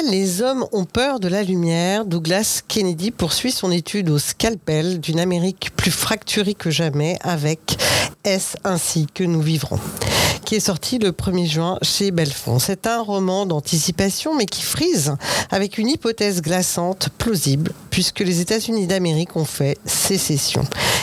Les hommes ont peur de la lumière, Douglas Kennedy poursuit son étude au scalpel d'une Amérique plus fracturée que jamais avec Est-ce ainsi que nous vivrons qui est sorti le 1er juin chez Belfond. C'est un roman d'anticipation mais qui frise avec une hypothèse glaçante plausible puisque les États-Unis d'Amérique ont fait sécession.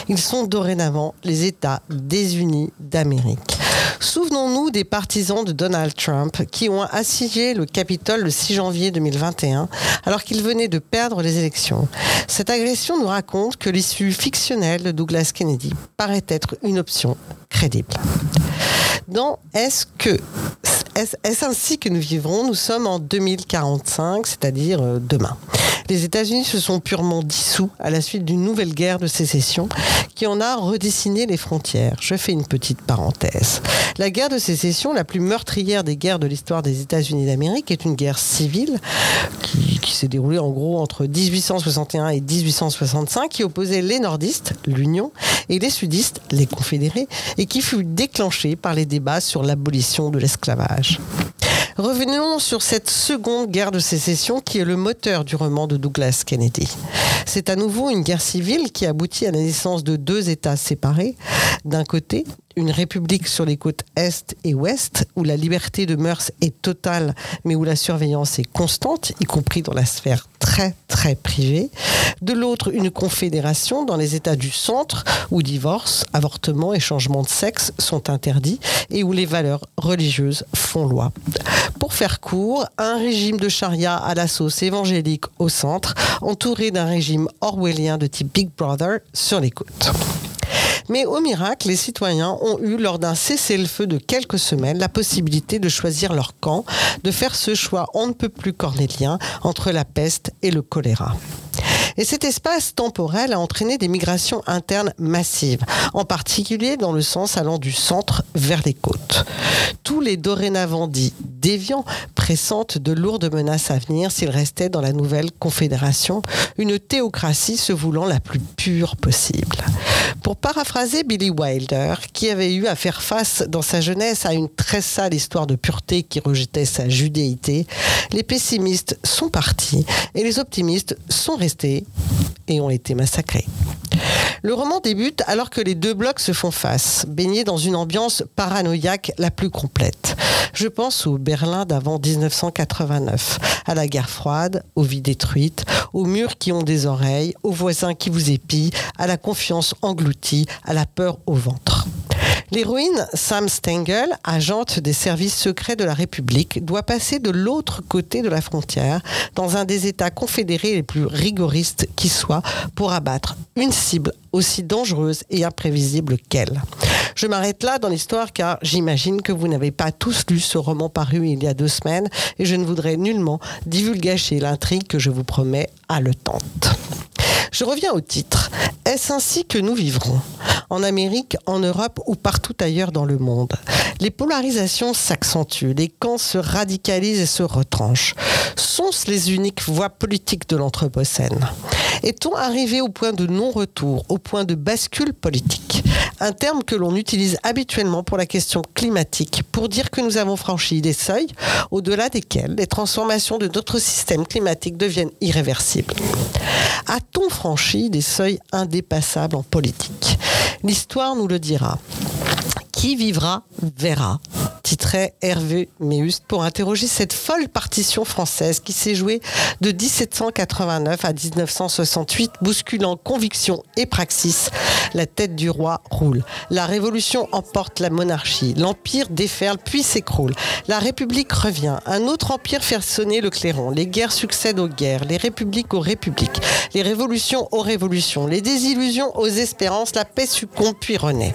Ils sont dorénavant les États désunis d'Amérique. Souvenons-nous des partisans de Donald Trump qui ont assiégé le Capitole le 6 janvier 2021 alors qu'il venait de perdre les élections. Cette agression nous raconte que l'issue fictionnelle de Douglas Kennedy paraît être une option crédible. Dans Est-ce que est-ce ainsi que nous vivrons Nous sommes en 2045, c'est-à-dire euh, demain. Les États-Unis se sont purement dissous à la suite d'une nouvelle guerre de sécession qui en a redessiné les frontières. Je fais une petite parenthèse. La guerre de sécession, la plus meurtrière des guerres de l'histoire des États-Unis d'Amérique, est une guerre civile qui, s'est déroulée en gros entre 1861 et 1865, qui opposait les nordistes, l'Union, et les sudistes, les confédérés, et qui fut déclenchée par les débats sur l'abolition de l'esclavage. Revenons sur cette seconde guerre de sécession qui est le moteur du roman de Douglas Kennedy. C'est à nouveau une guerre civile qui aboutit à la naissance de deux États séparés. D'un côté, une république sur les côtes est et ouest, où la liberté de mœurs est totale, mais où la surveillance est constante, y compris dans la sphère très très privée. De l'autre, une confédération dans les États du centre, où divorce, avortement et changement de sexe sont interdits, et où les valeurs religieuses font loi. Pour faire court, un régime de charia à la sauce évangélique au centre, entouré d'un régime orwellien de type Big Brother sur les côtes. Mais au miracle, les citoyens ont eu, lors d'un cessez-le-feu de quelques semaines, la possibilité de choisir leur camp, de faire ce choix on ne peut plus cornélien entre la peste et le choléra. Et cet espace temporel a entraîné des migrations internes massives, en particulier dans le sens allant du centre vers les côtes. Tous les dorénavant dits déviants pressentent de lourdes menaces à venir s'ils restaient dans la nouvelle confédération, une théocratie se voulant la plus pure possible. Pour paraphraser Billy Wilder, qui avait eu à faire face dans sa jeunesse à une très sale histoire de pureté qui rejetait sa judéité, les pessimistes sont partis et les optimistes sont restés et ont été massacrés. Le roman débute alors que les deux blocs se font face, baignés dans une ambiance paranoïaque la plus complète. Je pense au Berlin d'avant 1989, à la guerre froide, aux vies détruites, aux murs qui ont des oreilles, aux voisins qui vous épient, à la confiance engloutie, à la peur au ventre. L'héroïne Sam Stengel, agente des services secrets de la République, doit passer de l'autre côté de la frontière, dans un des États confédérés les plus rigoristes qui soient, pour abattre une cible aussi dangereuse et imprévisible qu'elle. Je m'arrête là dans l'histoire car j'imagine que vous n'avez pas tous lu ce roman paru il y a deux semaines et je ne voudrais nullement divulgacher l'intrigue que je vous promets haletante. Je reviens au titre. Est-ce ainsi que nous vivrons? En Amérique, en Europe ou partout ailleurs dans le monde? Les polarisations s'accentuent, les camps se radicalisent et se retranchent. Sont-ce les uniques voies politiques de l'Anthropocène? Est-on arrivé au point de non-retour, au point de bascule politique? Un terme que l'on utilise habituellement pour la question climatique, pour dire que nous avons franchi des seuils au-delà desquels les transformations de notre système climatique deviennent irréversibles. Franchi des seuils indépassables en politique L'histoire nous le dira. Qui vivra verra titrait Hervé Méust pour interroger cette folle partition française qui s'est jouée de 1789 à 1968, bousculant conviction et praxis. La tête du roi roule. La révolution emporte la monarchie. L'empire déferle puis s'écroule. La république revient. Un autre empire fait sonner le clairon. Les guerres succèdent aux guerres. Les républiques aux républiques. Les révolutions aux révolutions. Les désillusions aux espérances. La paix succombe puis renaît.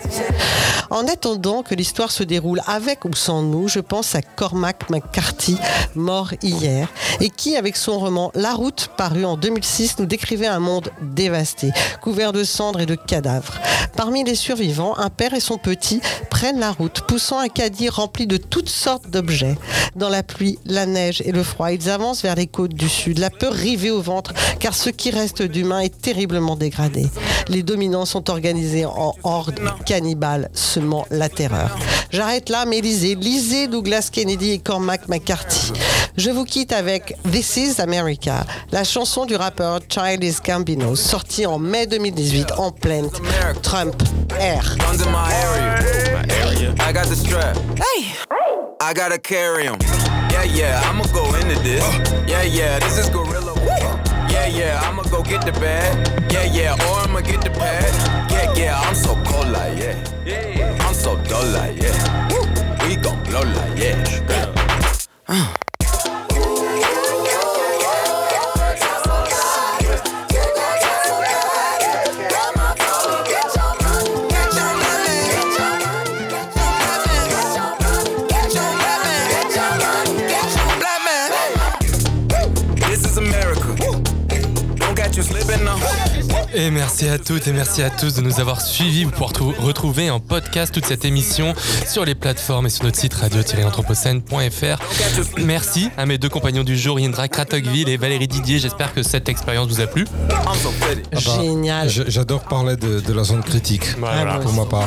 En attendant que l'histoire se déroule avec ou nous, je pense à Cormac McCarthy, mort hier, et qui, avec son roman La route, paru en 2006, nous décrivait un monde dévasté, couvert de cendres et de cadavres. Parmi les survivants, un père et son petit prennent la route, poussant un caddie rempli de toutes sortes d'objets. Dans la pluie, la neige et le froid, ils avancent vers les côtes du sud, la peur rivée au ventre, car ce qui reste d'humain est terriblement dégradé. Les dominants sont organisés en hordes cannibales, semant la terreur. J'arrête là, mais Lisée, Douglas Kennedy et Cormac McCarthy. Je vous quitte avec This is America, la chanson du rappeur Childish Gambino, sortie en mai 2018 en pleine Trump Air. I got the strap. Hey. I gotta carry 'em. Yeah, yeah, I'ma go into this. Yeah, yeah, this is gorilla. Yeah, yeah, I'ma go get the bag. Yeah, yeah, or I'ma get the pad. Yeah, yeah, I'm so cold like yeah. I'm so dull like yeah. Yeah. Et merci à toutes et merci à tous de nous avoir suivis. Vous pouvez retrou- retrouver en podcast toute cette émission sur les plateformes et sur notre site radio-anthropocène.fr. Merci à mes deux compagnons du jour, Indra Kratokville et Valérie Didier. J'espère que cette expérience vous a plu. Ah bah, Génial. J'adore parler de, de la zone critique. Voilà. Pour ma part.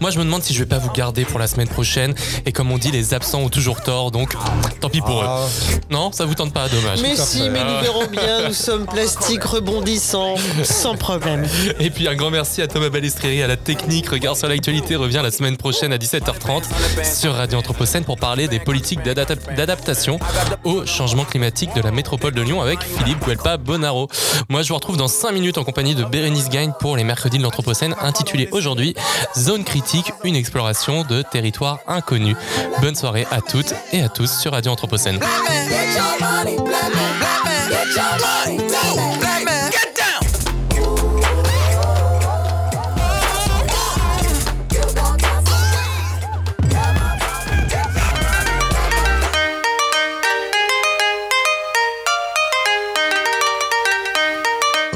Moi, je me demande si je vais pas vous garder pour la semaine prochaine. Et comme on dit, les absents ont toujours tort, donc tant pis pour Ah, eux. Non, ça vous tente pas, dommage. Mais si, mais Ah nous verrons bien, nous sommes plastiques rebondissants, sans problème. Et puis un grand merci à Thomas Balestrieri à la technique. Regard sur l'actualité revient la semaine prochaine à 17h30 sur Radio Anthropocène pour parler des politiques d'adap- d'adaptation au changement climatique de la métropole de Lyon avec Philippe Guelpa Bonaro. Moi, je vous retrouve dans 5 minutes en compagnie de Bérénice Gagne pour les mercredis de l'Anthropocène intitulé aujourd'hui Zone critique, une exploration de territoires inconnus. Bonne soirée à toutes et à tous sur Radio Anthropocène. Get your money, black man. Black man. Get your money, go, black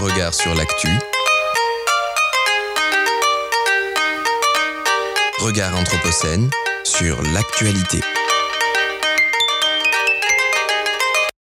Regard sur l'actu. Regard Anthropocène sur l'actualité.